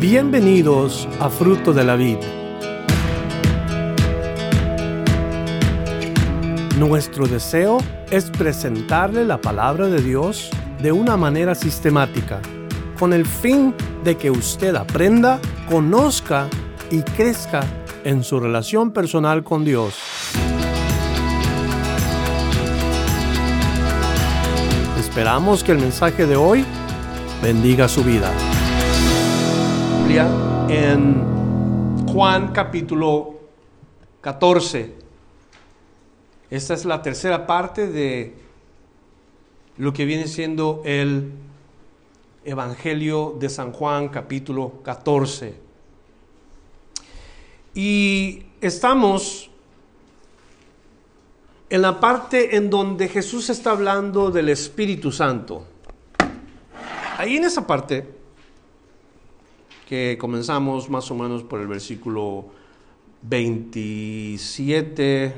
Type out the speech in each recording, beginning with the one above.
Bienvenidos a Fruto de la Vid. Nuestro deseo es presentarle la palabra de Dios de una manera sistemática, con el fin de que usted aprenda, conozca y crezca en su relación personal con Dios. Esperamos que el mensaje de hoy bendiga su vida. En Juan capítulo 14. Esta es la tercera parte de lo que viene siendo el Evangelio de San Juan capítulo 14. Y estamos en la parte en donde Jesús está hablando del Espíritu Santo. Ahí en esa parte, que comenzamos más o menos por el versículo 27,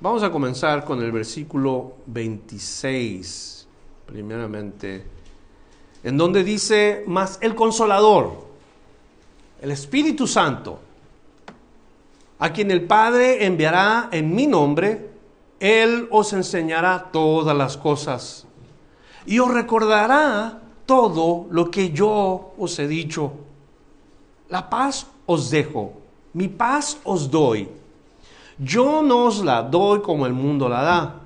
vamos a comenzar con el versículo 26, primeramente, en donde dice, más el consolador, el Espíritu Santo, a quien el Padre enviará en mi nombre, Él os enseñará todas las cosas y os recordará todo lo que yo os he dicho. La paz os dejo, mi paz os doy. Yo no os la doy como el mundo la da.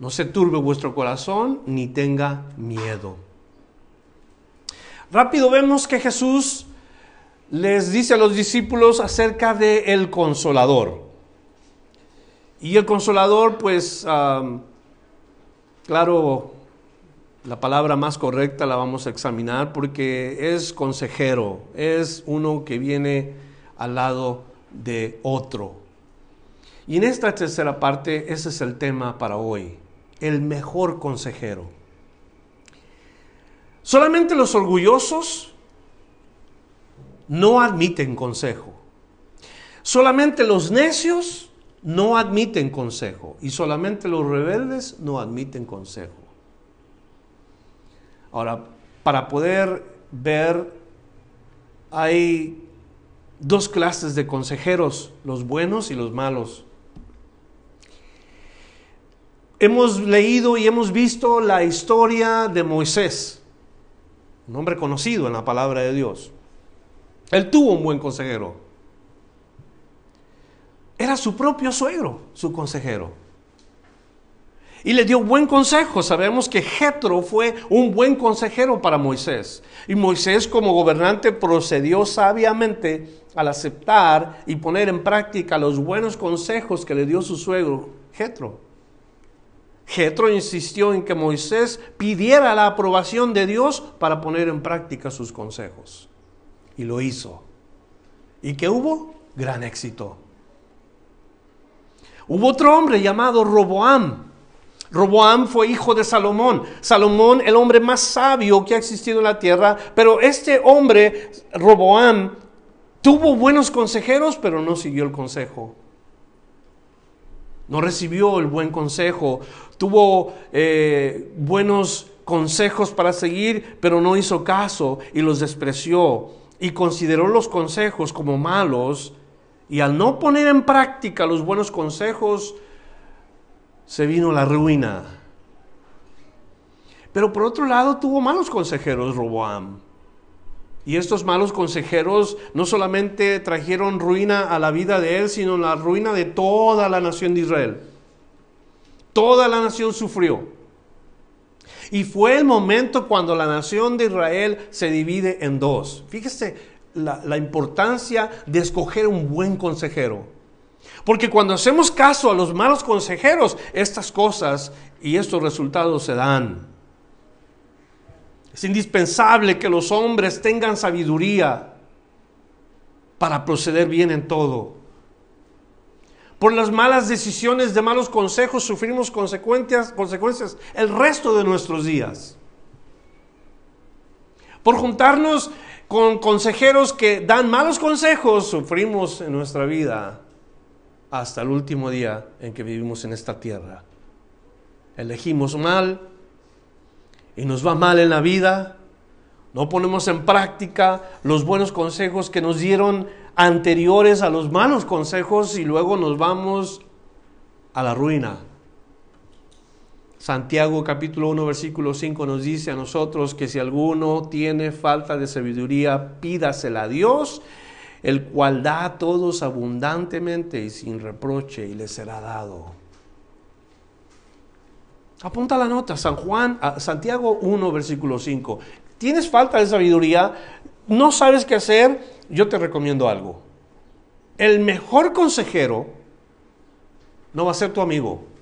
No se turbe vuestro corazón ni tenga miedo. Rápido vemos que Jesús les dice a los discípulos acerca de el consolador. Y el consolador, pues, claro, la palabra más correcta la vamos a examinar porque es consejero, es uno que viene al lado de otro. Y en esta tercera parte, ese es el tema para hoy, el mejor consejero. Solamente los orgullosos no admiten consejo. Solamente los necios no admiten consejo y solamente los rebeldes no admiten consejo. Ahora, para poder ver, hay dos clases de consejeros, los buenos y los malos. Hemos leído y hemos visto la historia de Moisés, un hombre conocido en la palabra de Dios. Él tuvo un buen consejero. Era su propio suegro, su consejero. Y le dio buen consejo. Sabemos que Jetro fue un buen consejero para Moisés. Y Moisés como gobernante procedió sabiamente al aceptar y poner en práctica los buenos consejos que le dio su suegro, Jetro. Jetro insistió en que Moisés pidiera la aprobación de Dios para poner en práctica sus consejos y lo hizo. ¿Y qué hubo? Gran éxito. Hubo otro hombre llamado Roboam. Roboam fue hijo de Salomón. Salomón, el hombre más sabio que ha existido en la tierra. Pero este hombre, Roboam, tuvo buenos consejeros, pero no siguió el consejo. No recibió el buen consejo. Tuvo eh, buenos consejos para seguir, pero no hizo caso y los despreció y consideró los consejos como malos y al no poner en práctica los buenos consejos, se vino la ruina. Pero por otro lado tuvo malos consejeros Roboam. Y estos malos consejeros no solamente trajeron ruina a la vida de él, sino la ruina de toda la nación de Israel. Toda la nación sufrió. Y fue el momento cuando la nación de Israel se divide en dos. Fíjese la, importancia de escoger un buen consejero. Porque cuando hacemos caso a los malos consejeros, estas cosas y estos resultados se dan. Es indispensable que los hombres tengan sabiduría para proceder bien en todo. Por las malas decisiones de malos consejos sufrimos consecuencias, consecuencias el resto de nuestros días. Por juntarnos con consejeros que dan malos consejos, sufrimos en nuestra vida hasta el último día en que vivimos en esta tierra. Elegimos mal y nos va mal en la vida, no ponemos en práctica los buenos consejos que nos dieron anteriores a los malos consejos y luego nos vamos a la ruina. Santiago capítulo 1 versículo 5 nos dice a nosotros que si alguno tiene falta de sabiduría, pídasela a Dios, el cual da a todos abundantemente y sin reproche y le será dado. Apunta la nota, San Juan, Santiago 1 versículo 5. ¿Tienes falta de sabiduría? ¿No sabes qué hacer? Yo te recomiendo algo. El mejor consejero no va a ser tu amigo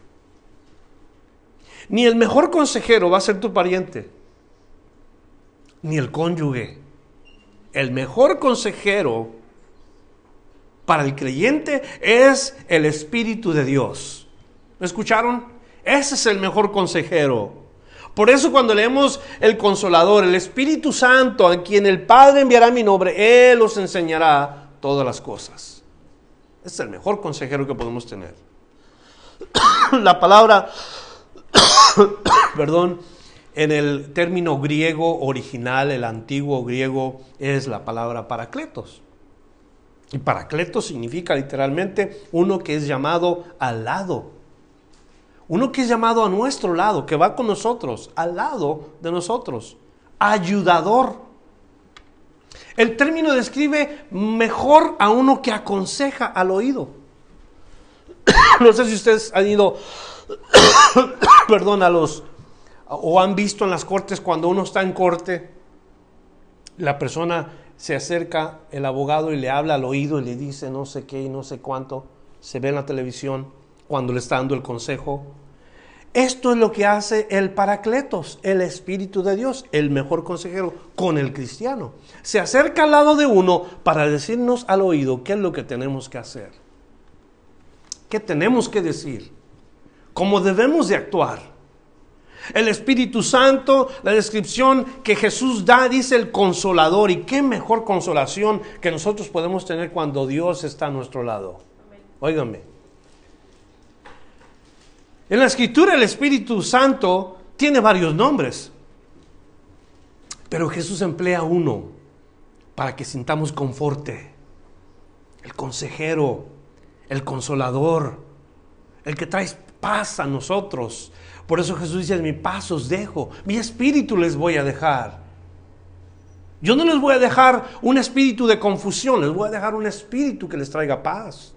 ni el mejor consejero va a ser tu pariente, ni el cónyuge. El mejor consejero para el creyente es el Espíritu de Dios. ¿Me escucharon? Ese es el mejor consejero. Por eso cuando leemos el consolador, el Espíritu Santo, a quien el Padre enviará mi nombre, Él os enseñará todas las cosas. es el mejor consejero que podemos tener. La palabra perdón, en el término griego original, el antiguo griego, es la palabra paracletos. Y paracletos significa literalmente uno que es llamado al lado. Uno que es llamado a nuestro lado, que va con nosotros, al lado de nosotros. Ayudador. El término describe mejor a uno que aconseja al oído. no sé si ustedes han ido perdón, a los, o han visto en las cortes cuando uno está en corte, la persona se acerca, el abogado, y le habla al oído y le dice no sé qué y no sé cuánto, se ve en la televisión cuando le está dando el consejo. Esto es lo que hace el Paracletos, el Espíritu de Dios, el mejor consejero con el cristiano. Se acerca al lado de uno para decirnos al oído qué es lo que tenemos que hacer, qué tenemos que decir cómo debemos de actuar. El Espíritu Santo, la descripción que Jesús da, dice el consolador. Y qué mejor consolación que nosotros podemos tener cuando Dios está a nuestro lado. Óigame. En la escritura el Espíritu Santo tiene varios nombres. Pero Jesús emplea uno para que sintamos conforte. El consejero, el consolador, el que trae paz a nosotros. Por eso Jesús dice, mi paz os dejo, mi espíritu les voy a dejar. Yo no les voy a dejar un espíritu de confusión, les voy a dejar un espíritu que les traiga paz.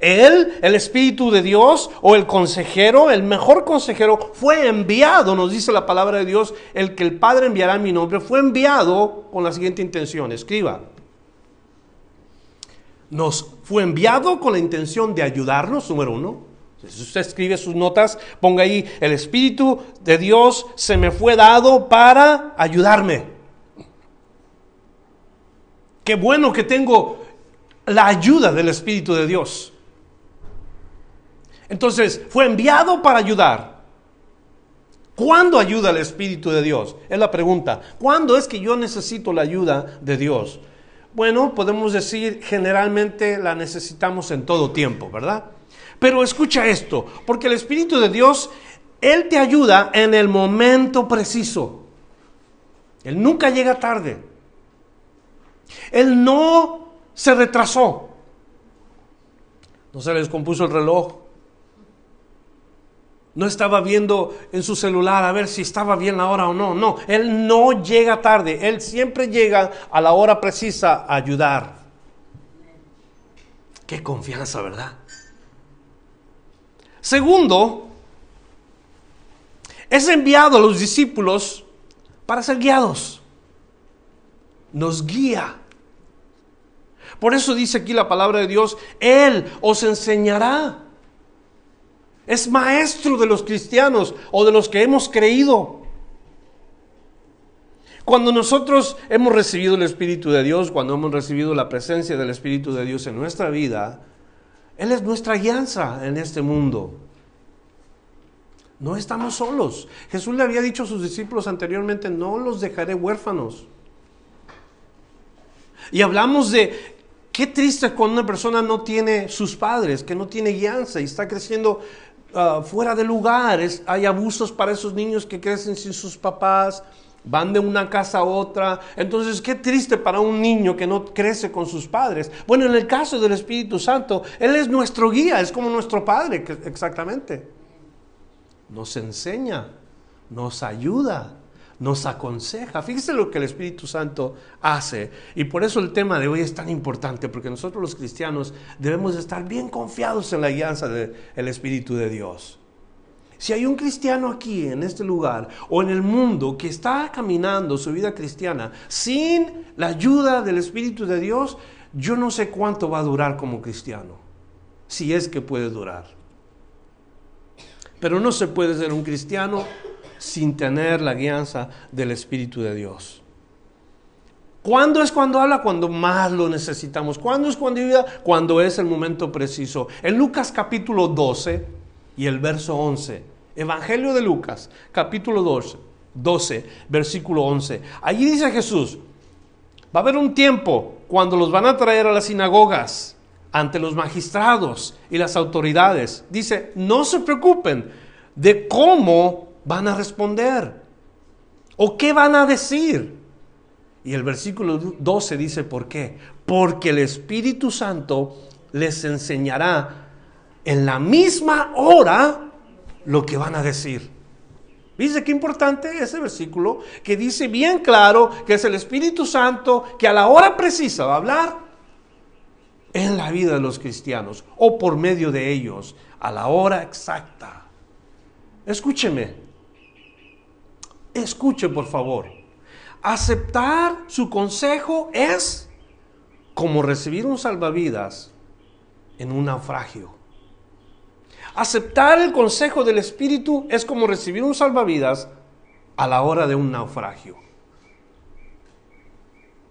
Él, el Espíritu de Dios o el consejero, el mejor consejero, fue enviado, nos dice la palabra de Dios, el que el Padre enviará en mi nombre, fue enviado con la siguiente intención, escriba, nos fue enviado con la intención de ayudarnos, número uno. Si usted escribe sus notas, ponga ahí, el Espíritu de Dios se me fue dado para ayudarme. Qué bueno que tengo la ayuda del Espíritu de Dios. Entonces, fue enviado para ayudar. ¿Cuándo ayuda el Espíritu de Dios? Es la pregunta. ¿Cuándo es que yo necesito la ayuda de Dios? Bueno, podemos decir generalmente la necesitamos en todo tiempo, ¿verdad? Pero escucha esto, porque el Espíritu de Dios, Él te ayuda en el momento preciso. Él nunca llega tarde. Él no se retrasó. No se les compuso el reloj. No estaba viendo en su celular a ver si estaba bien la hora o no. No, Él no llega tarde. Él siempre llega a la hora precisa a ayudar. Qué confianza, ¿verdad? Segundo, es enviado a los discípulos para ser guiados. Nos guía. Por eso dice aquí la palabra de Dios, Él os enseñará es maestro de los cristianos o de los que hemos creído. Cuando nosotros hemos recibido el Espíritu de Dios, cuando hemos recibido la presencia del Espíritu de Dios en nuestra vida, Él es nuestra guianza en este mundo. No estamos solos. Jesús le había dicho a sus discípulos anteriormente, no los dejaré huérfanos. Y hablamos de qué triste cuando una persona no tiene sus padres, que no tiene guianza y está creciendo Ah, fuera de lugares, hay abusos para esos niños que crecen sin sus papás, van de una casa a otra. Entonces, qué triste para un niño que no crece con sus padres. Bueno, en el caso del Espíritu Santo, Él es nuestro guía, es como nuestro Padre, exactamente. Nos enseña, nos ayuda, nos aconseja. Fíjese lo que el Espíritu Santo hace. Y por eso el tema de hoy es tan importante, porque nosotros los cristianos debemos estar bien confiados en la guianza del Espíritu de Dios. Si hay un cristiano aquí, en este lugar, o en el mundo, que está caminando su vida cristiana sin la ayuda del Espíritu de Dios, yo no sé cuánto va a durar como cristiano, si es que puede durar. Pero no se puede ser un cristiano sin tener la guianza del Espíritu de Dios. ¿Cuándo es cuando habla? Cuando más lo necesitamos. ¿Cuándo es cuando ayuda? Cuando es el momento preciso. En Lucas capítulo 12, y el verso 11. Evangelio de Lucas, capítulo 12, 12, versículo 11. Allí dice Jesús, va a haber un tiempo cuando los van a traer a las sinagogas ante los magistrados y las autoridades. Dice, no se preocupen de cómo van a responder o qué van a decir. Y el versículo 12 dice, ¿por qué? Porque el Espíritu Santo les enseñará en la misma hora lo que van a decir. Dice qué importante ese versículo que dice bien claro que es el Espíritu Santo que a la hora precisa va a hablar en la vida de los cristianos o por medio de ellos a la hora exacta. Escúcheme, escuche por favor. Aceptar su consejo es como recibir un salvavidas en un naufragio. Aceptar el consejo del Espíritu es como recibir un salvavidas a la hora de un naufragio.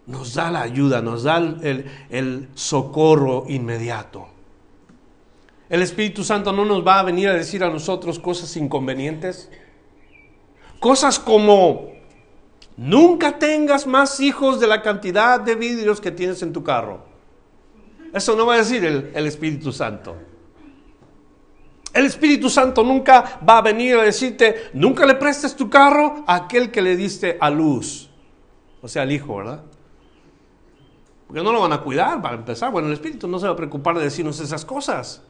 Nos da la ayuda, nos da el, socorro inmediato. El Espíritu Santo no nos va a venir a decir a nosotros cosas inconvenientes. Cosas como, nunca tengas más hijos de la cantidad de vidrios que tienes en tu carro. Eso no va a decir el Espíritu Santo. El Espíritu Santo nunca va a venir a decirte, nunca le prestes tu carro a aquel que le diste a luz. O sea, al hijo, ¿verdad? Porque no lo van a cuidar para empezar. Bueno, el Espíritu no se va a preocupar de decirnos esas cosas.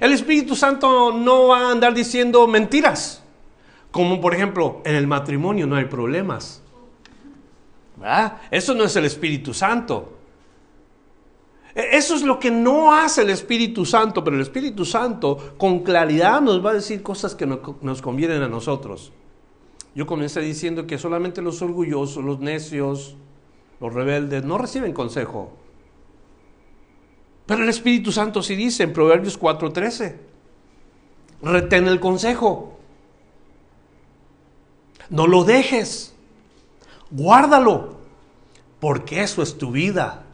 El Espíritu Santo no va a andar diciendo mentiras. Como por ejemplo, en el matrimonio no hay problemas. ¿Verdad? Eso no es el Espíritu Santo. E-, eso es lo que no hace el Espíritu Santo, pero el Espíritu Santo con claridad nos va a decir cosas que nos convienen a nosotros. Yo comencé diciendo que solamente los orgullosos, los necios, los rebeldes no reciben consejo. Pero el Espíritu Santo sí dice en Proverbios 4:13, retén el consejo. No lo dejes, guárdalo, porque eso es tu vida.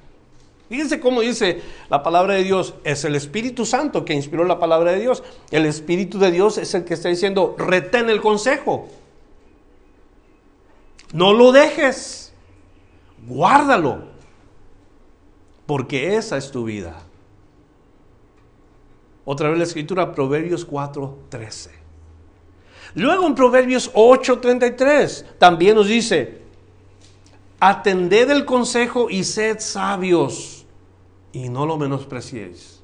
Fíjense cómo dice la palabra de Dios. Es el Espíritu Santo que inspiró la palabra de Dios. El Espíritu de Dios es el que está diciendo, retén el consejo. No lo dejes. Guárdalo. Porque esa es tu vida. Otra vez la escritura, Proverbios 4, 13. Luego en Proverbios 8, 33 también nos dice, atended el consejo y sed sabios y no lo menospreciéis.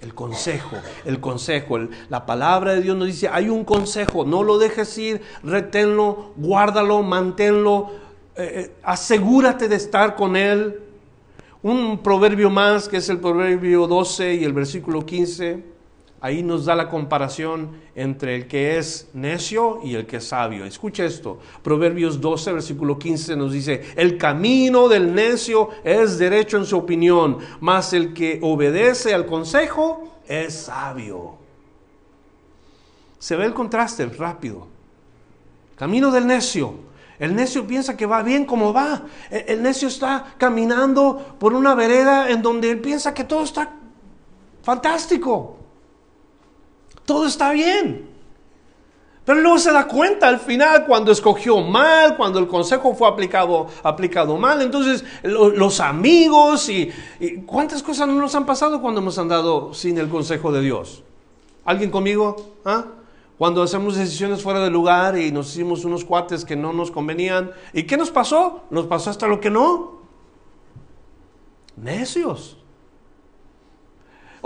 El consejo, el consejo, la palabra de Dios nos dice, hay un consejo, no lo dejes ir, reténlo, guárdalo, manténlo, eh, eh, asegúrate de estar con él. Un proverbio más, que es el proverbio 12 y el versículo 15, ahí nos da la comparación entre el que es necio y el que es sabio. Escucha esto, Proverbios 12, versículo 15 nos dice, el camino del necio es derecho en su opinión, mas el que obedece al consejo es sabio. Se ve el contraste rápido. Camino del necio. El necio piensa que va bien como va. El necio está caminando por una vereda en donde él piensa que todo está fantástico todo está bien. Pero luego se da cuenta al final cuando escogió mal, cuando el consejo fue aplicado, aplicado mal. Entonces los amigos y, cuántas cosas no nos han pasado cuando hemos andado sin el consejo de Dios. ¿Alguien conmigo? ¿Ah? Cuando hacemos decisiones fuera de lugar y nos hicimos unos cuates que no nos convenían. ¿Y qué nos pasó? Nos pasó hasta lo que no. Necios.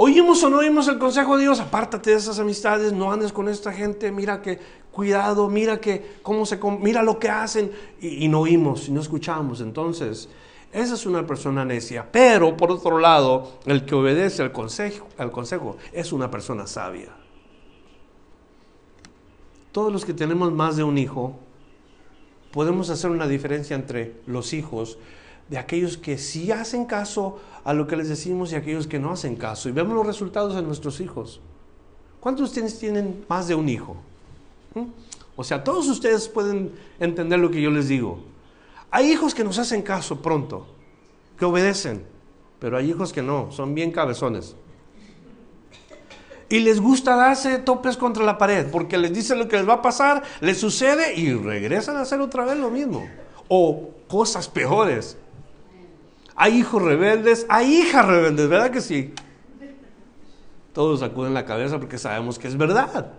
Oímos o no oímos el consejo de Dios, apártate de esas amistades, no andes con esta gente, mira que cuidado, mira que cómo se mira lo que hacen y, no oímos y no escuchamos. Entonces, esa es una persona necia. Pero por otro lado, el que obedece al consejo es una persona sabia. Todos los que tenemos más de un hijo, podemos hacer una diferencia entre los hijos de aquellos que sí hacen caso a lo que les decimos y aquellos que no hacen caso. Y vemos los resultados en nuestros hijos. ¿Cuántos de ustedes tienen más de un hijo? ¿Mm? O sea, todos ustedes pueden entender lo que yo les digo. Hay hijos que nos hacen caso pronto, que obedecen, pero hay hijos que no, son bien cabezones. Y les gusta darse topes contra la pared, porque les dice lo que les va a pasar, les sucede y regresan a hacer otra vez lo mismo. O cosas peores. Hay hijos rebeldes, hay hijas rebeldes, ¿verdad que sí? Todos sacuden la cabeza porque sabemos que es verdad.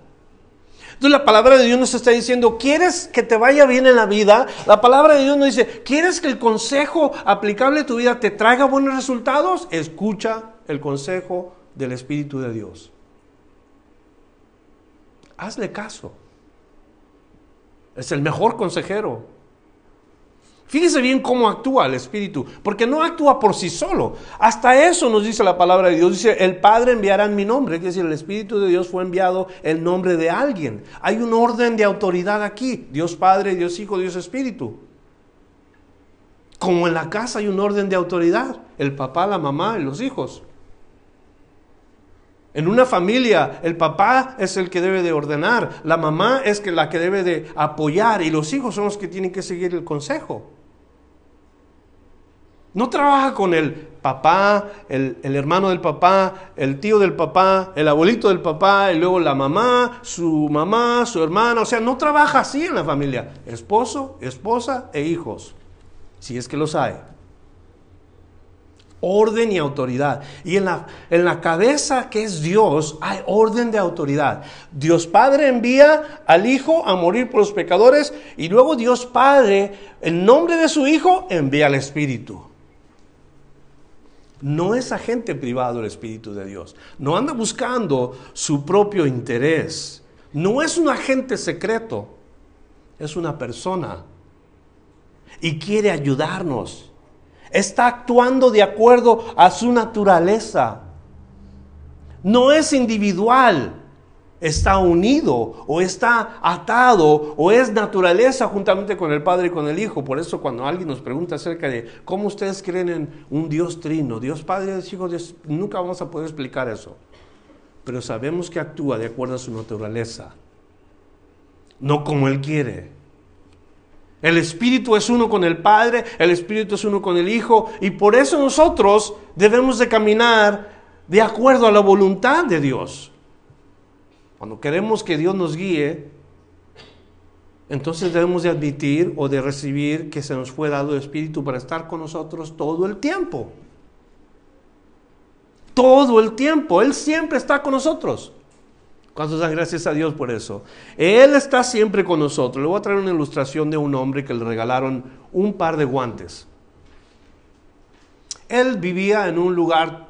Entonces la palabra de Dios nos está diciendo, ¿quieres que te vaya bien en la vida? La palabra de Dios nos dice, ¿quieres que el consejo aplicable a tu vida te traiga buenos resultados? Escucha el consejo del Espíritu de Dios. Hazle caso. Es el mejor consejero. Fíjese bien cómo actúa el Espíritu, porque no actúa por sí solo. Hasta eso nos dice la palabra de Dios. Dice, el Padre enviará en mi nombre. Es decir, el Espíritu de Dios fue enviado en nombre de alguien. Hay un orden de autoridad aquí. Dios Padre, Dios Hijo, Dios Espíritu. Como en la casa hay un orden de autoridad. El papá, la mamá y los hijos. En una familia, el papá es el que debe de ordenar, la mamá es la que debe de apoyar y los hijos son los que tienen que seguir el consejo. No trabaja con el papá, el, hermano del papá, el tío del papá, el abuelito del papá, y luego la mamá, su mamá, su hermana. O sea, no trabaja así en la familia. Esposo, esposa e hijos. Si es que los hay. Orden y autoridad. Y en la, en la cabeza que es Dios hay orden de autoridad. Dios Padre envía al Hijo a morir por los pecadores y luego Dios Padre, en nombre de su Hijo, envía al Espíritu. No es agente privado el Espíritu de Dios. No anda buscando su propio interés. No es un agente secreto. Es una persona. Y quiere ayudarnos. Está actuando de acuerdo a su naturaleza. No es individual está unido o está atado o es naturaleza juntamente con el Padre y con el Hijo. Por eso cuando alguien nos pregunta acerca de cómo ustedes creen en un Dios trino, Dios Padre, Dios Hijo, Dios, nunca vamos a poder explicar eso. Pero sabemos que actúa de acuerdo a su naturaleza, no como Él quiere. El Espíritu es uno con el Padre, el Espíritu es uno con el Hijo, y por eso nosotros debemos de caminar de acuerdo a la voluntad de Dios. Cuando queremos que Dios nos guíe, entonces debemos de admitir o de recibir que se nos fue dado el Espíritu para estar con nosotros todo el tiempo. Todo el tiempo. Él siempre está con nosotros. ¿Cuántos dan gracias a Dios por eso? Él está siempre con nosotros. Le voy a traer una ilustración de un hombre que le regalaron un par de guantes. Él vivía en un lugar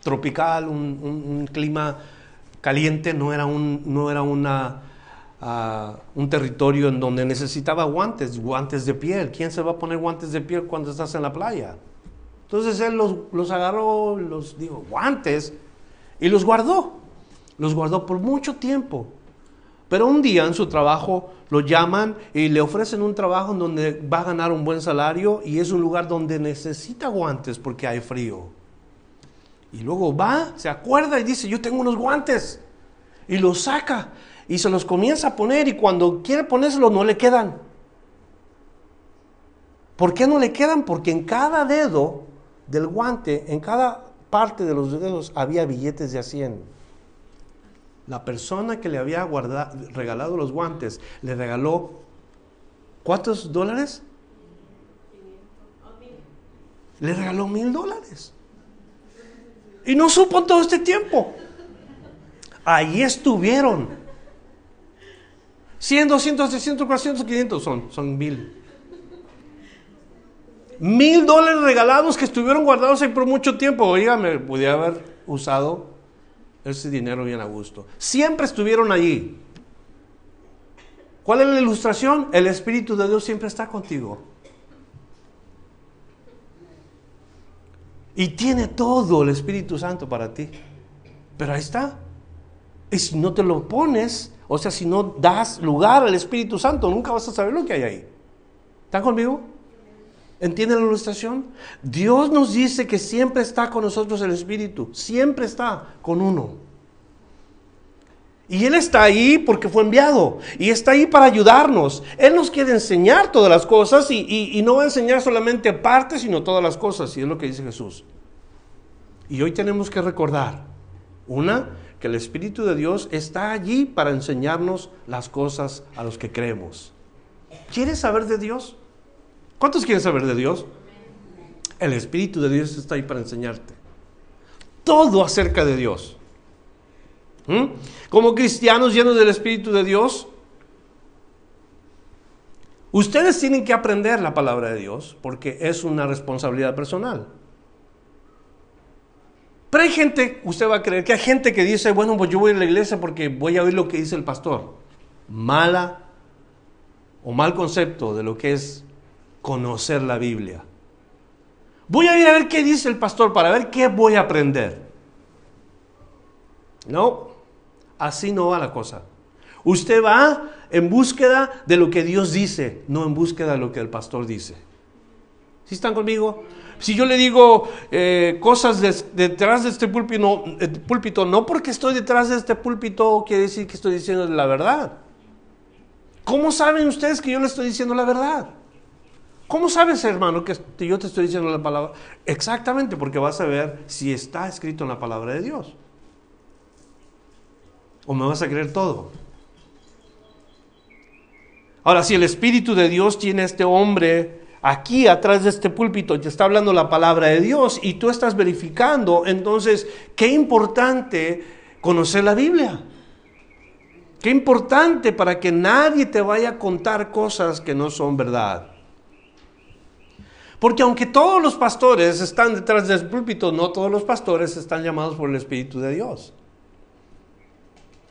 tropical, un, un clima caliente, no era un, no era una, ah, un territorio en donde necesitaba guantes, guantes de piel. ¿Quién se va a poner guantes de piel cuando estás en la playa? Entonces él los, los agarró, los digo, guantes, y los guardó. Los guardó por mucho tiempo. Pero un día en su trabajo lo llaman y le ofrecen un trabajo en donde va a ganar un buen salario y es un lugar donde necesita guantes porque hay frío. Y luego va, se acuerda y dice, yo tengo unos guantes. Y los saca y se los comienza a poner y cuando quiere ponérselos no le quedan. ¿Por qué no le quedan? Porque en cada dedo del guante, en cada parte de los dedos había billetes de a 100. La persona que le había regalado los guantes le regaló ¿cuántos dólares? Le regaló mil dólares. Y no supo todo este tiempo. Ahí estuvieron. 100, 200, 300, 400, 500 son, son mil. Mil dólares regalados que estuvieron guardados ahí por mucho tiempo. Oiga, me podía haber usado ese dinero bien a gusto. Siempre estuvieron allí. ¿Cuál es la ilustración? El Espíritu de Dios siempre está contigo. Y tiene todo el Espíritu Santo para ti. Pero ahí está. Y si no te lo pones, o sea, si no das lugar al Espíritu Santo, nunca vas a saber lo que hay ahí. ¿Están conmigo? ¿Entienden la ilustración? Dios nos dice que siempre está con nosotros el Espíritu, siempre está con uno. Y Él está ahí porque fue enviado. Y está ahí para ayudarnos. Él nos quiere enseñar todas las cosas y, no va a enseñar solamente partes, sino todas las cosas. Y es lo que dice Jesús. Y hoy tenemos que recordar, una, que el Espíritu de Dios está allí para enseñarnos las cosas a los que creemos. ¿Quieres saber de Dios? ¿Cuántos quieren saber de Dios? El Espíritu de Dios está ahí para enseñarte. Todo acerca de Dios. ¿Mm? Como cristianos llenos del Espíritu de Dios, ustedes tienen que aprender la palabra de Dios porque es una responsabilidad personal. Pero hay gente, usted va a creer que hay gente que dice, bueno, pues yo voy a la iglesia porque voy a oír lo que dice el pastor. Mala o mal concepto de lo que es conocer la Biblia. Voy a ir a ver qué dice el pastor para ver qué voy a aprender. No, Así no va la cosa. Usted va en búsqueda de lo que Dios dice, no en búsqueda de lo que el pastor dice. ¿Sí están conmigo? Si yo le digo eh, cosas detrás de este púlpito eh, púlpito, no porque estoy detrás de este púlpito quiere decir que estoy diciendo la verdad. ¿Cómo saben ustedes que yo le estoy diciendo la verdad? ¿Cómo sabes, hermano, que yo te estoy diciendo la palabra? Exactamente, porque vas a ver si está escrito en la palabra de Dios. ¿O me vas a creer todo? Ahora, si el Espíritu de Dios tiene a este hombre aquí atrás de este púlpito te está hablando la palabra de Dios y tú estás verificando, entonces, qué importante conocer la Biblia. Qué importante para que nadie te vaya a contar cosas que no son verdad. Porque aunque todos los pastores están detrás del púlpito, no todos los pastores están llamados por el Espíritu de Dios.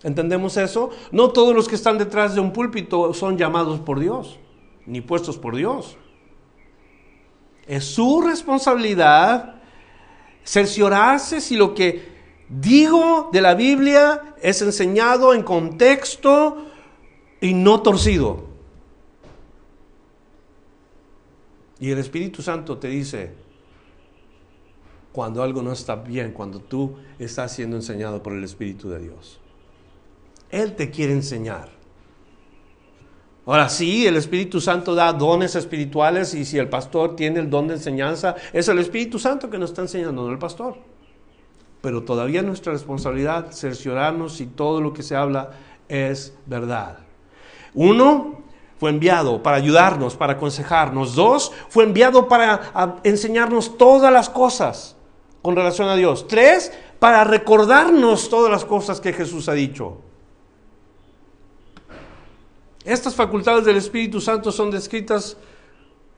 ¿Entendemos eso? No todos los que están detrás de un púlpito son llamados por Dios, ni puestos por Dios. Es su responsabilidad cerciorarse si lo que digo de la Biblia es enseñado en contexto y no torcido. Y el Espíritu Santo te dice cuando algo no está bien, cuando tú estás siendo enseñado por el Espíritu de Dios. Él te quiere enseñar. Ahora sí, el Espíritu Santo da dones espirituales y si el pastor tiene el don de enseñanza, es el Espíritu Santo que nos está enseñando, no el pastor. Pero todavía es nuestra responsabilidad cerciorarnos si todo lo que se habla es verdad. Uno, fue enviado para ayudarnos, para aconsejarnos. Dos, fue enviado para enseñarnos todas las cosas con relación a Dios. Tres, para recordarnos todas las cosas que Jesús ha dicho. Estas facultades del Espíritu Santo son descritas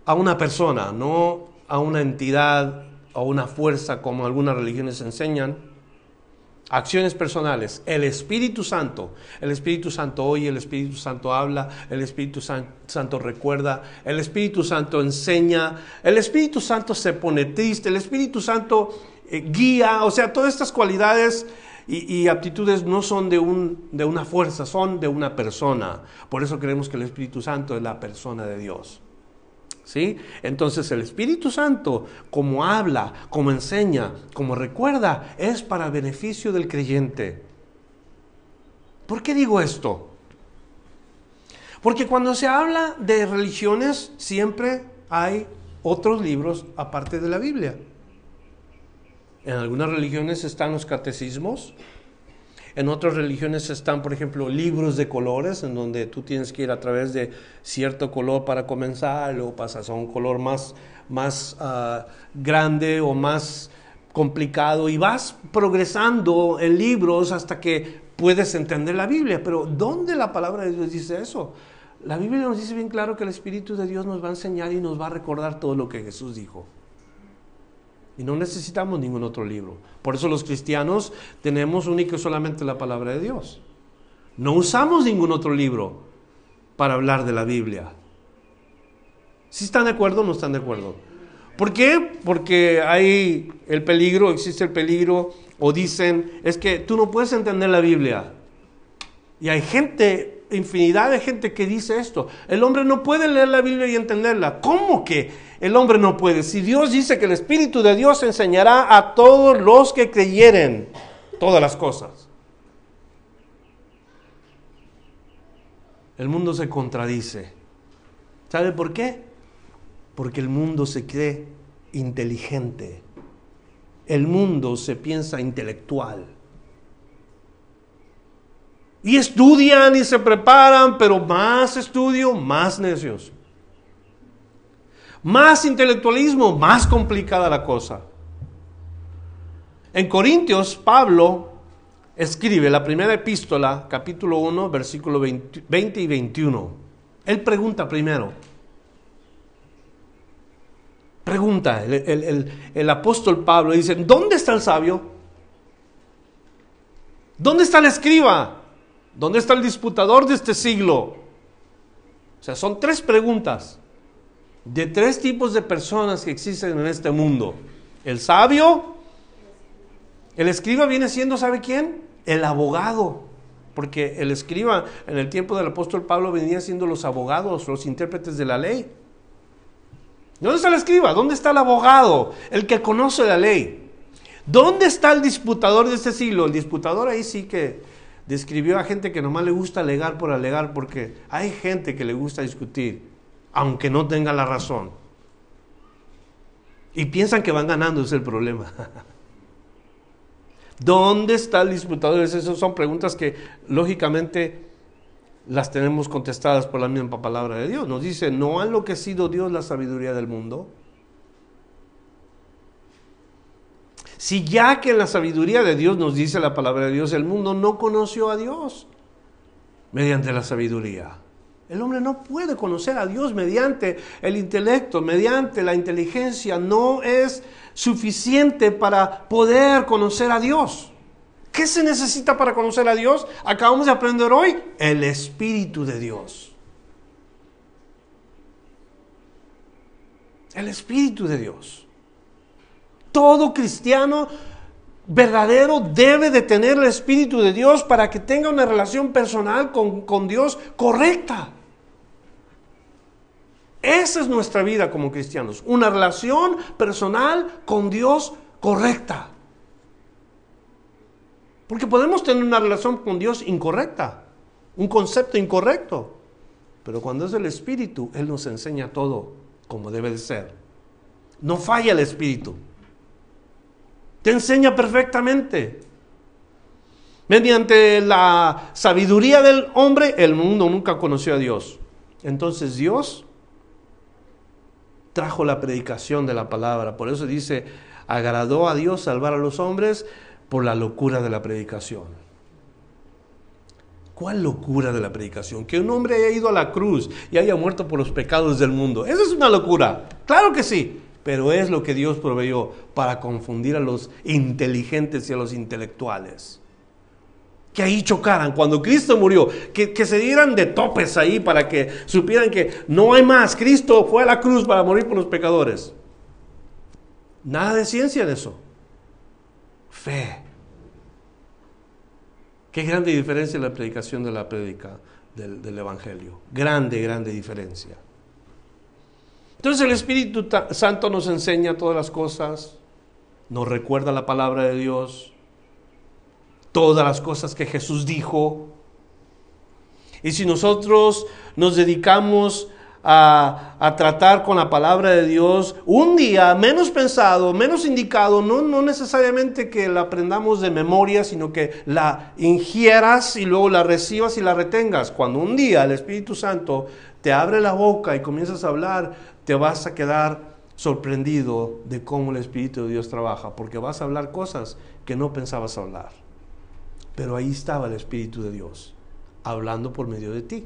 a una persona, no a una entidad o una fuerza como algunas religiones enseñan. Acciones personales. El Espíritu Santo. El Espíritu Santo oye, el Espíritu Santo habla, el Espíritu Santo recuerda, el Espíritu Santo enseña, el Espíritu Santo se pone triste, el Espíritu Santo eh, guía, o sea, todas estas cualidades y, aptitudes no son de, un, de una fuerza, son de una persona. Por eso creemos que el Espíritu Santo es la persona de Dios. ¿Sí? Entonces el Espíritu Santo, como habla, como enseña, como recuerda, es para beneficio del creyente. ¿Por qué digo esto? Porque cuando se habla de religiones siempre hay otros libros aparte de la Biblia. En algunas religiones están los catecismos, en otras religiones están, por ejemplo, libros de colores, en donde tú tienes que ir a través de cierto color para comenzar, luego pasas a un color más, más ah, grande o más complicado y vas progresando en libros hasta que puedes entender la Biblia, pero ¿dónde la palabra de Dios dice eso? La Biblia nos dice bien claro que el Espíritu de Dios nos va a enseñar y nos va a recordar todo lo que Jesús dijo. Y no necesitamos ningún otro libro. Por eso los cristianos tenemos único y solamente la palabra de Dios. No usamos ningún otro libro para hablar de la Biblia. Si están de acuerdo o no están de acuerdo? ¿Por qué? Porque hay el peligro, existe el peligro, o dicen, es que tú no puedes entender la Biblia. Y hay gente, infinidad de gente que dice esto. El hombre no puede leer la Biblia y entenderla. ¿Cómo que el hombre no puede? Si Dios dice que el Espíritu de Dios enseñará a todos los que creyeren todas las cosas. El mundo se contradice. ¿Sabe por qué? Porque el mundo se cree inteligente. El mundo se piensa intelectual. Y estudian y se preparan, pero más estudio, más necios. Más intelectualismo, más complicada la cosa. En Corintios, Pablo escribe la primera epístola, capítulo 1, versículo 20 y 21. Él pregunta primero, Pregunta el, apóstol Pablo, dice, ¿dónde está el sabio? ¿Dónde está el escriba? ¿Dónde está el disputador de este siglo? O sea, son tres preguntas de tres tipos de personas que existen en este mundo. El sabio, el escriba viene siendo, ¿sabe quién? El abogado. Porque el escriba en el tiempo del apóstol Pablo venía siendo los abogados, los intérpretes de la ley. ¿Dónde está el escriba? ¿Dónde está el abogado? El que conoce la ley. ¿Dónde está el disputador de este siglo? El disputador ahí sí que describió a gente que nomás le gusta alegar por alegar, porque hay gente que le gusta discutir, aunque no tenga la razón. Y piensan que van ganando, es el problema. ¿Dónde está el disputador? Esas son preguntas que lógicamente las tenemos contestadas por la misma palabra de Dios. Nos dice, ¿no ha enloquecido Dios la sabiduría del mundo? Si ya que en la sabiduría de Dios nos dice la palabra de Dios, el mundo no conoció a Dios mediante la sabiduría. El hombre no puede conocer a Dios mediante el intelecto, mediante la inteligencia. No es suficiente para poder conocer a Dios. ¿Qué se necesita para conocer a Dios? Acabamos de aprender hoy el Espíritu de Dios. El Espíritu de Dios. Todo cristiano verdadero debe de tener el Espíritu de Dios para que tenga una relación personal con, con Dios correcta. Esa es nuestra vida como cristianos, una relación personal con Dios correcta. Porque podemos tener una relación con Dios incorrecta, un concepto incorrecto. Pero cuando es el Espíritu, Él nos enseña todo como debe de ser. No falla el Espíritu. Te enseña perfectamente. Mediante la sabiduría del hombre, el mundo nunca conoció a Dios. Entonces Dios trajo la predicación de la palabra. Por eso dice, agradó a Dios salvar a los hombres por la locura de la predicación. ¿Cuál locura de la predicación? Que un hombre haya ido a la cruz y haya muerto por los pecados del mundo. Eso es una locura. Claro que sí. Pero es lo que Dios proveyó para confundir a los inteligentes y a los intelectuales. Que ahí chocaran cuando Cristo murió. Que, que se dieran de topes ahí para que supieran que no hay más. Cristo fue a la cruz para morir por los pecadores. Nada de ciencia en eso fe. Qué grande diferencia la predicación de la predica del, Evangelio. Grande, grande diferencia. Entonces el Espíritu Santo nos enseña todas las cosas, nos recuerda la palabra de Dios, todas las cosas que Jesús dijo. Y si nosotros nos dedicamos a, tratar con la palabra de Dios un día menos pensado, menos indicado, no, no necesariamente que la aprendamos de memoria, sino que la ingieras y luego la recibas y la retengas. Cuando un día el Espíritu Santo te abre la boca y comienzas a hablar, te vas a quedar sorprendido de cómo el Espíritu de Dios trabaja, porque vas a hablar cosas que no pensabas hablar. Pero ahí estaba el Espíritu de Dios, hablando por medio de ti.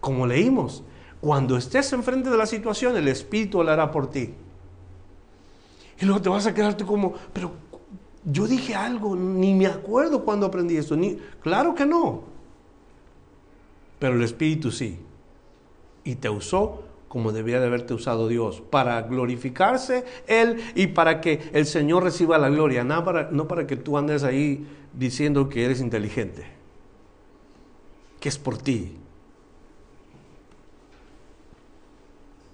Como leímos, cuando estés enfrente de la situación, el Espíritu hablará por ti. Y luego te vas a quedarte como, pero yo dije algo, ni me acuerdo cuando aprendí esto. Ni, claro que no. Pero el Espíritu sí. Y te usó como debía de haberte usado Dios, para glorificarse Él y para que el Señor reciba la gloria, no para, no para que tú andes ahí diciendo que eres inteligente, que es por ti.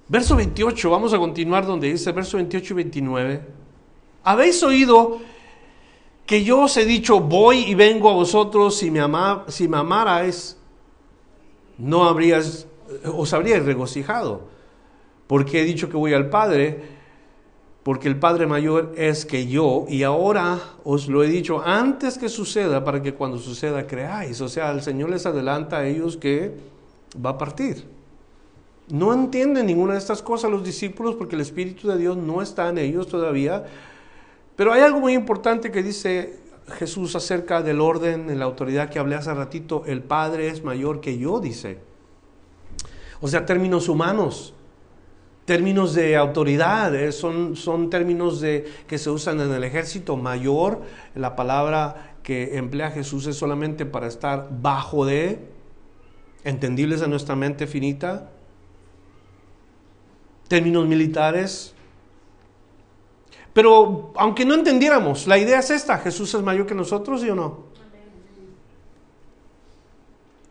Verso 28, vamos a continuar donde dice, verso 28 y 29. Habéis oído que yo os he dicho, voy y vengo a vosotros, si me, si me amarais, no habrías, os habríais regocijado, porque he dicho que voy al Padre, porque el Padre mayor es que yo, y ahora os lo he dicho antes que suceda, para que cuando suceda creáis. O sea, el Señor les adelanta a ellos que va a partir. No entienden ninguna de estas cosas los discípulos porque el Espíritu de Dios no está en ellos todavía. Pero hay algo muy importante que dice Jesús acerca del orden, en la autoridad que hablé hace ratito. El Padre es mayor que yo, dice. O sea, términos humanos términos de autoridad, eh, son, son términos de, que se usan en el ejército mayor. La palabra que emplea Jesús es solamente para estar bajo de, entendibles a nuestra mente finita. Términos militares. Pero aunque no entendiéramos, la idea es esta, Jesús es mayor que nosotros, ¿sí o no?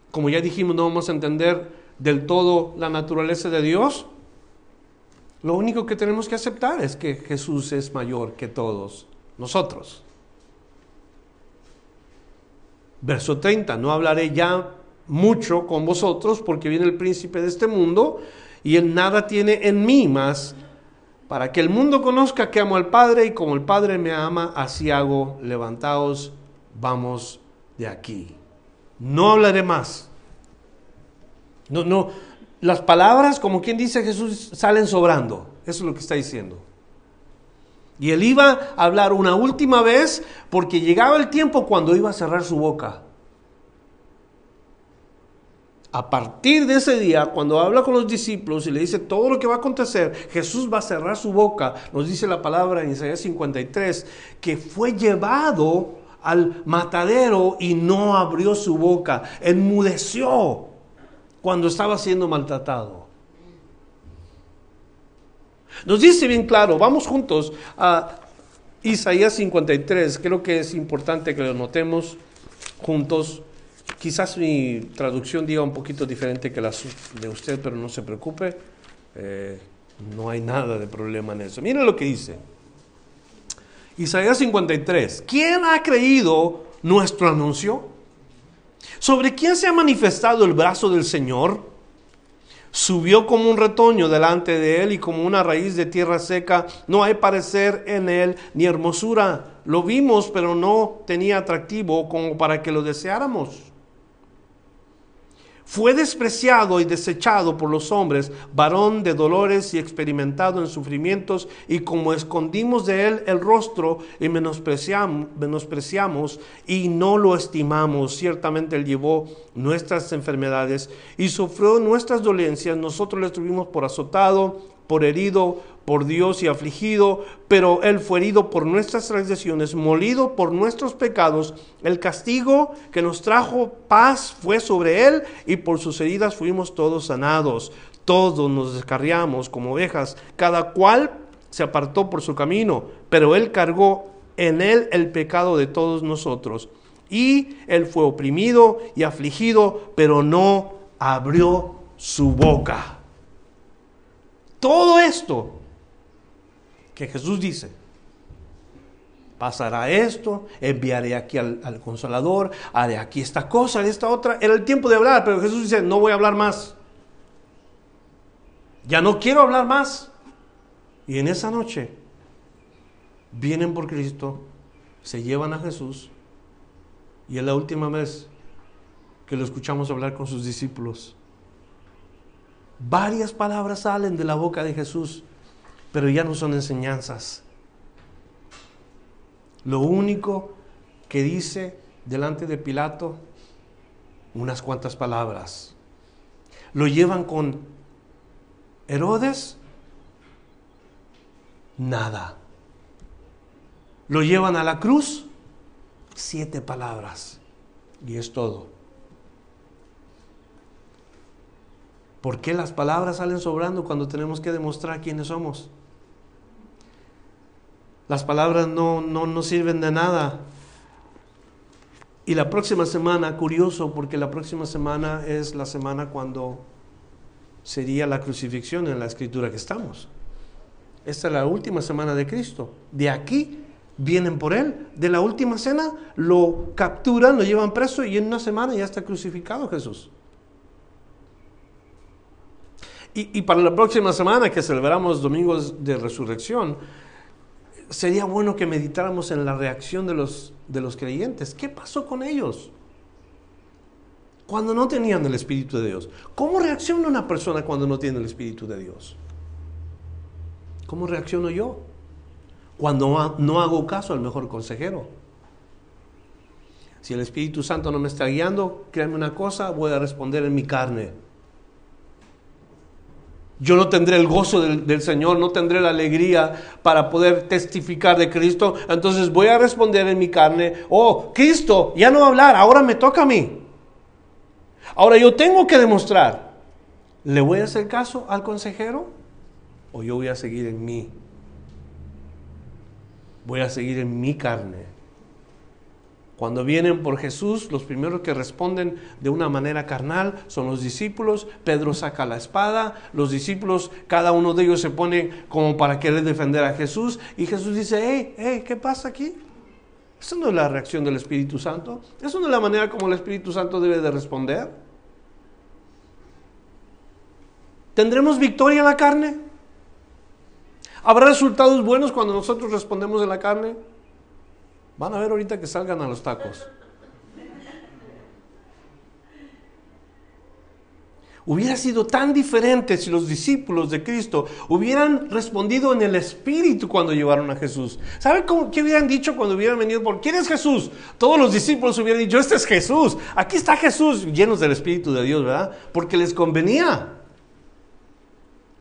Como ya dijimos, no vamos a entender del todo la naturaleza de Dios, lo único que tenemos que aceptar es que Jesús es mayor que todos nosotros. Verso 30, no hablaré ya mucho con vosotros porque viene el príncipe de este mundo y él nada tiene en mí más para que el mundo conozca que amo al Padre y como el Padre me ama, así hago, levantaos, vamos de aquí. No hablaré más. No, no, las palabras, como quien dice Jesús, salen sobrando. Eso es lo que está diciendo. Y él iba a hablar una última vez porque llegaba el tiempo cuando iba a cerrar su boca. A partir de ese día, cuando habla con los discípulos y le dice todo lo que va a acontecer, Jesús va a cerrar su boca. Nos dice la palabra en Isaías 53 que fue llevado al matadero y no abrió su boca, enmudeció cuando estaba siendo maltratado. Nos dice bien claro, vamos juntos a Isaías 53, creo que es importante que lo notemos juntos. Quizás mi traducción diga un poquito diferente que la de usted, pero no se preocupe, eh, no hay nada de problema en eso. Miren lo que dice. Isaías 53, ¿quién ha creído nuestro anuncio? ¿Sobre quién se ha manifestado el brazo del Señor? Subió como un retoño delante de él y como una raíz de tierra seca. No hay parecer en él ni hermosura. Lo vimos, pero no tenía atractivo como para que lo deseáramos fue despreciado y desechado por los hombres, varón de dolores y experimentado en sufrimientos, y como escondimos de él el rostro y menospreciamos, menospreciamos y no lo estimamos, ciertamente él llevó nuestras enfermedades y sufrió nuestras dolencias, nosotros le estuvimos por azotado, por herido, por Dios y afligido, pero Él fue herido por nuestras transgresiones, molido por nuestros pecados. El castigo que nos trajo paz fue sobre Él y por sus heridas fuimos todos sanados. Todos nos descarriamos como ovejas, cada cual se apartó por su camino, pero Él cargó en Él el pecado de todos nosotros. Y Él fue oprimido y afligido, pero no abrió su boca. Todo esto que Jesús dice, pasará esto, enviaré aquí al, consolador, haré aquí esta cosa, haré esta otra. Era el tiempo de hablar, pero Jesús dice, no voy a hablar más. Ya no quiero hablar más. Y en esa noche vienen por Cristo, se llevan a Jesús y es la última vez que lo escuchamos hablar con sus discípulos. Varias palabras salen de la boca de Jesús pero ya no son enseñanzas. Lo único que dice delante de Pilato unas cuantas palabras. Lo llevan con Herodes, nada. Lo llevan a la cruz, siete palabras. Y es todo. ¿Por qué las palabras salen sobrando cuando tenemos que demostrar quiénes somos? Las palabras no, no, no sirven de nada. Y la próxima semana, curioso, porque la próxima semana es la semana cuando sería la crucifixión en la escritura que estamos. Esta es la última semana de Cristo. De aquí vienen por él. De la última cena lo capturan, lo llevan preso y en una semana ya está crucificado Jesús. Y, para la próxima semana que celebramos domingos de resurrección, sería bueno que meditáramos en la reacción de los, de los creyentes. ¿Qué pasó con ellos? Cuando no tenían el Espíritu de Dios. ¿Cómo reacciona una persona cuando no tiene el Espíritu de Dios? ¿Cómo reacciono yo? Cuando no hago caso al mejor consejero. Si el Espíritu Santo no me está guiando, créanme una cosa, voy a responder en mi carne. Yo no tendré el gozo del, Señor, no tendré la alegría para poder testificar de Cristo. Entonces voy a responder en mi carne, oh, Cristo, ya no va a hablar, ahora me toca a mí. Ahora yo tengo que demostrar, ¿le voy a hacer caso al consejero o yo voy a seguir en mí? Voy a seguir en mi carne. Cuando vienen por Jesús, los primeros que responden de una manera carnal son los discípulos. Pedro saca la espada, los discípulos, cada uno de ellos se pone como para querer defender a Jesús. Y Jesús dice, hey, hey, ¿qué pasa aquí? Esa no es la reacción del Espíritu Santo. Esa no es la manera como el Espíritu Santo debe de responder. ¿Tendremos victoria en la carne? ¿Habrá resultados buenos cuando nosotros respondemos en la carne? Van a ver ahorita que salgan a los tacos. Hubiera sido tan diferente si los discípulos de Cristo hubieran respondido en el Espíritu cuando llevaron a Jesús. ¿Saben qué hubieran dicho cuando hubieran venido por quién es Jesús? Todos los discípulos hubieran dicho, este es Jesús, aquí está Jesús, llenos del Espíritu de Dios, ¿verdad? Porque les convenía.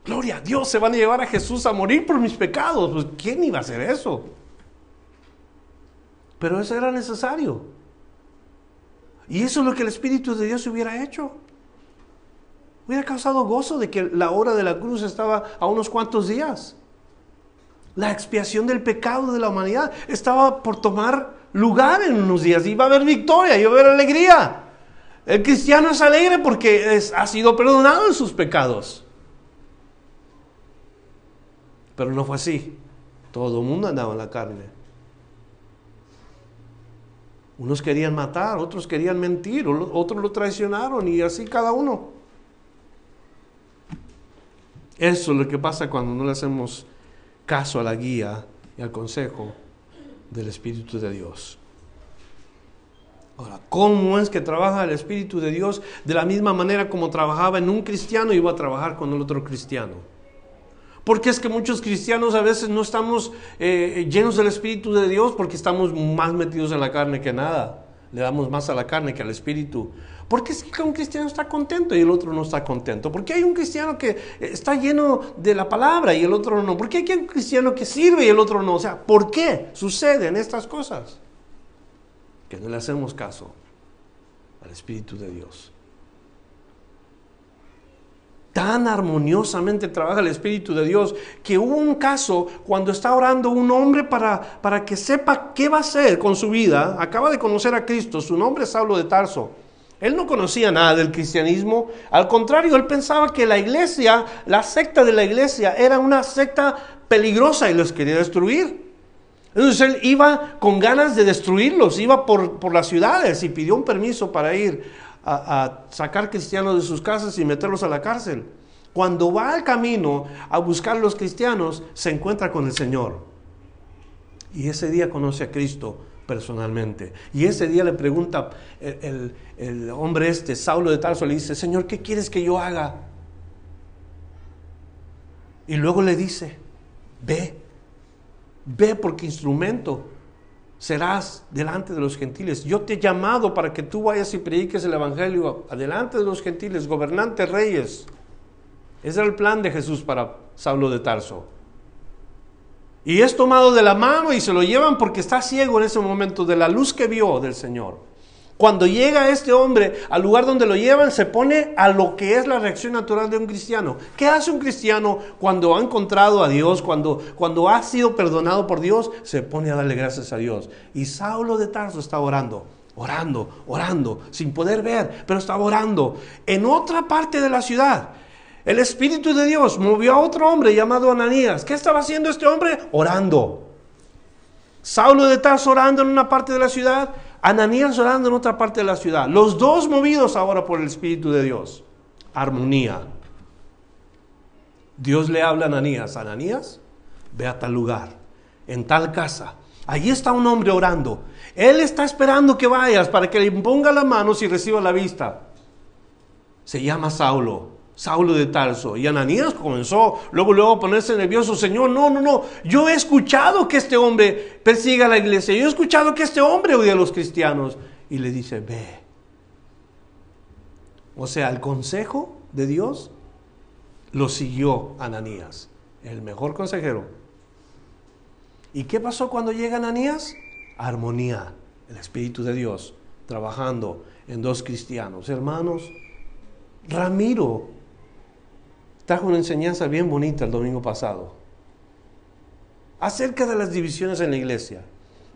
Gloria a Dios, se van a llevar a Jesús a morir por mis pecados. Pues, ¿quién iba a hacer eso? Pero eso era necesario. Y eso es lo que el Espíritu de Dios hubiera hecho. Hubiera causado gozo de que la hora de la cruz estaba a unos cuantos días. La expiación del pecado de la humanidad estaba por tomar lugar en unos días. Va a haber victoria, va a haber alegría. El cristiano es alegre porque ha sido perdonado en sus pecados. Pero no fue así. Todo el mundo andaba en la carne. Unos querían matar, otros querían mentir, otros lo traicionaron y así cada uno. Eso es lo que pasa cuando no le hacemos caso a la guía y al consejo del Espíritu de Dios. Ahora, ¿cómo es que trabaja el Espíritu de Dios de la misma manera como trabajaba en un cristiano y iba a trabajar con el otro cristiano? Porque es que muchos cristianos a veces no estamos eh, llenos del Espíritu de Dios porque estamos más metidos en la carne que nada. Le damos más a la carne que al Espíritu. Porque es que un cristiano está contento y el otro no está contento. Porque hay un cristiano que está lleno de la palabra y el otro no. Porque hay un cristiano que sirve y el otro no. O sea, ¿por qué suceden estas cosas? Que no le hacemos caso al Espíritu de Dios tan armoniosamente trabaja el Espíritu de Dios que hubo un caso cuando está orando un hombre para, para que sepa qué va a hacer con su vida. Acaba de conocer a Cristo, su nombre es Saulo de Tarso. Él no conocía nada del cristianismo, al contrario, él pensaba que la iglesia, la secta de la iglesia, era una secta peligrosa y los quería destruir. Entonces él iba con ganas de destruirlos, iba por, por las ciudades y pidió un permiso para ir a, sacar cristianos de sus casas y meterlos a la cárcel. Cuando va al camino a buscar a los cristianos, se encuentra con el Señor. Y ese día conoce a Cristo personalmente. Y ese día le pregunta el, el, hombre este, Saulo de Tarso, le dice, Señor, ¿qué quieres que yo haga? Y luego le dice, ve, ve porque instrumento serás delante de los gentiles. Yo te he llamado para que tú vayas y prediques el Evangelio adelante de los gentiles, gobernantes, reyes. Ese era el plan de Jesús para Saulo de Tarso. Y es tomado de la mano y se lo llevan porque está ciego en ese momento de la luz que vio del Señor. Cuando llega este hombre al lugar donde lo llevan, se pone a lo que es la reacción natural de un cristiano. ¿Qué hace un cristiano cuando ha encontrado a Dios, cuando, cuando ha sido perdonado por Dios? Se pone a darle gracias a Dios. Y Saulo de Tarso está orando, orando, orando, sin poder ver, pero estaba orando en otra parte de la ciudad. El Espíritu de Dios movió a otro hombre llamado Ananías. ¿Qué estaba haciendo este hombre? Orando. Saulo de Tarso orando en una parte de la ciudad, Ananías orando en otra parte de la ciudad. Los dos movidos ahora por el Espíritu de Dios. Armonía. Dios le habla a Ananías. Ananías, ve a tal lugar, en tal casa. Allí está un hombre orando. Él está esperando que vayas para que le ponga las manos y reciba la vista. Se llama Saulo. Saulo de Tarso. Y Ananías comenzó luego, luego a ponerse nervioso. Señor, no, no, no. Yo he escuchado que este hombre persiga a la iglesia. Yo he escuchado que este hombre odia a los cristianos. Y le dice, ve. O sea, el consejo de Dios lo siguió Ananías, el mejor consejero. ¿Y qué pasó cuando llega Ananías? Armonía, el Espíritu de Dios trabajando en dos cristianos. Hermanos, Ramiro trajo una enseñanza bien bonita el domingo pasado acerca de las divisiones en la iglesia.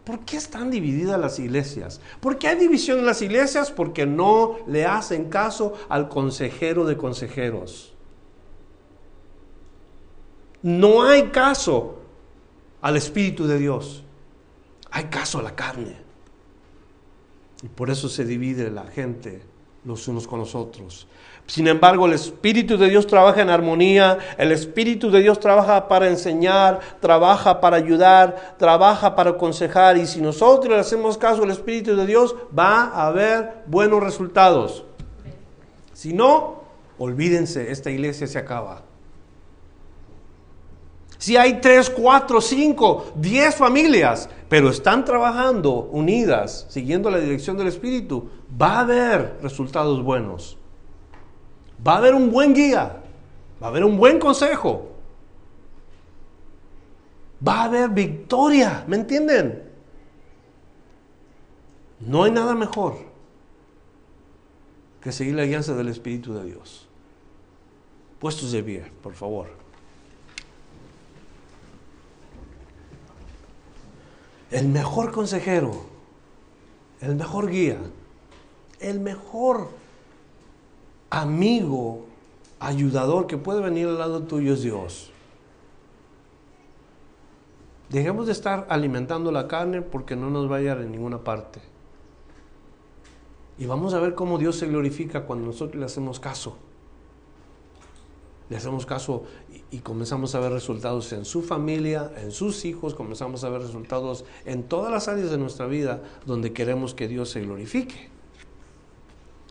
¿Por qué están divididas las iglesias? ¿Por qué hay división en las iglesias? Porque no le hacen caso al consejero de consejeros. No hay caso al Espíritu de Dios. Hay caso a la carne. Y por eso se divide la gente los unos con los otros. Sin embargo, el Espíritu de Dios trabaja en armonía, el Espíritu de Dios trabaja para enseñar, trabaja para ayudar, trabaja para aconsejar. Y si nosotros le hacemos caso al Espíritu de Dios, va a haber buenos resultados. Si no, olvídense, esta iglesia se acaba. Si hay tres, cuatro, cinco, diez familias, pero están trabajando unidas, siguiendo la dirección del Espíritu, va a haber resultados buenos va a haber un buen guía, va a haber un buen consejo, va a haber victoria, ¿me entienden? No hay nada mejor que seguir la guianza del Espíritu de Dios. Puestos de pie, por favor. El mejor consejero, el mejor guía, el mejor amigo, ayudador que puede venir al lado tuyo es Dios. Dejemos de estar alimentando la carne porque no nos vaya a en ninguna parte. Y vamos a ver cómo Dios se glorifica cuando nosotros le hacemos caso. Le hacemos caso y, comenzamos a ver resultados en su familia, en sus hijos, comenzamos a ver resultados en todas las áreas de nuestra vida donde queremos que Dios se glorifique.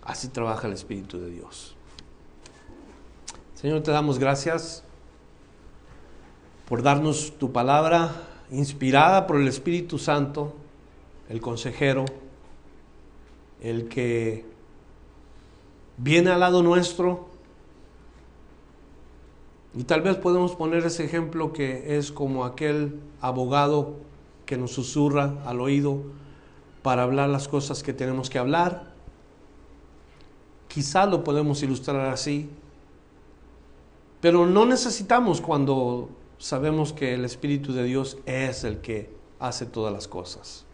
Así trabaja el Espíritu de Dios. Señor, te damos gracias por darnos tu palabra inspirada por el Espíritu Santo, el consejero, el que viene al lado nuestro. Y tal vez podemos poner ese ejemplo que es como aquel abogado que nos susurra al oído para hablar las cosas que tenemos que hablar Quizá lo podemos ilustrar así, pero no necesitamos cuando sabemos que el Espíritu de Dios es el que hace todas las cosas.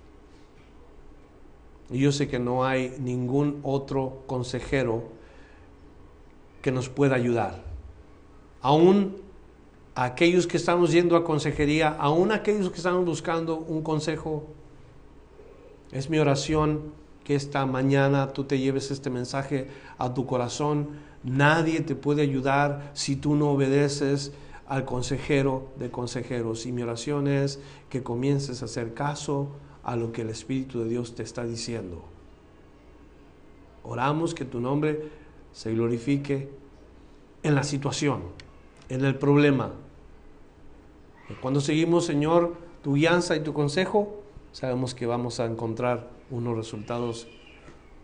Y yo sé que no hay ningún otro consejero que nos pueda ayudar. Aún aquellos que estamos yendo a consejería, aún aquellos que estamos buscando un consejo, es mi oración que esta mañana tú te lleves este mensaje a tu corazón. Nadie te puede ayudar si tú no obedeces al consejero de consejeros. Y mi oración es que comiences a hacer caso a lo que el Espíritu de Dios te está diciendo. Oramos que tu nombre se glorifique en la situación, en el problema. Cuando seguimos, Señor, tu guianza y tu consejo, sabemos que vamos a encontrar unos resultados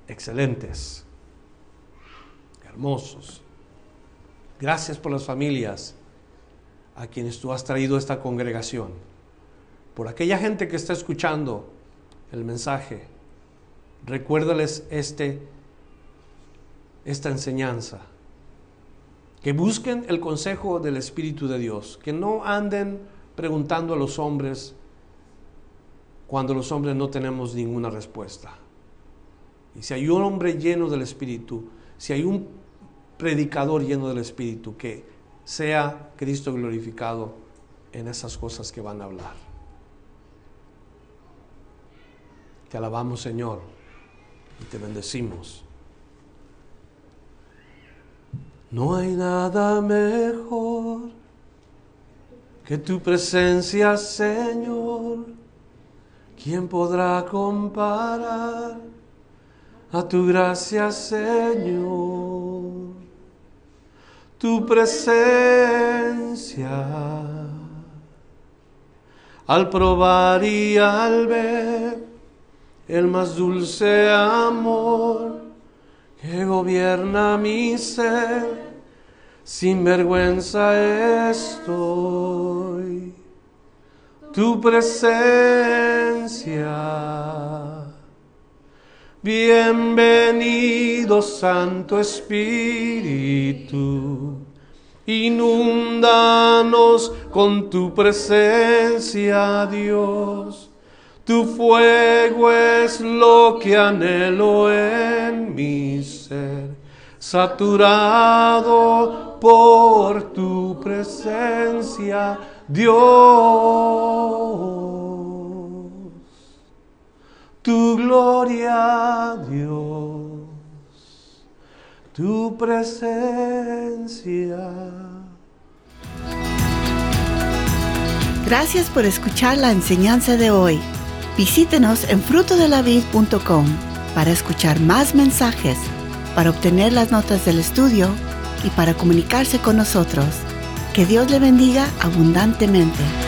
excelentes, hermosos. Gracias por las familias a quienes tú has traído esta congregación, por aquella gente que está escuchando el mensaje. Recuérdales este, esta enseñanza. Que busquen el consejo del Espíritu de Dios, que no anden preguntando a los hombres cuando los hombres no tenemos ninguna respuesta. Y si hay un hombre lleno del Espíritu, si hay un predicador lleno del Espíritu, que sea Cristo glorificado en esas cosas que van a hablar. Te alabamos Señor y te bendecimos. No hay nada mejor que tu presencia, Señor. ¿Quién podrá comparar a tu gracia, Señor? Tu presencia al probar y al ver el más dulce amor que gobierna mi ser, sin vergüenza estoy. Tu presencia. Bienvenido Santo Espíritu, inúndanos con tu presencia, Dios tu fuego es lo que anhelo en mi ser, saturado por tu presencia, Dios. Tu gloria, Dios, tu presencia. Gracias por escuchar la enseñanza de hoy. Visítenos en frutodelavid.com para escuchar más mensajes, para obtener las notas del estudio y para comunicarse con nosotros. Que Dios le bendiga abundantemente.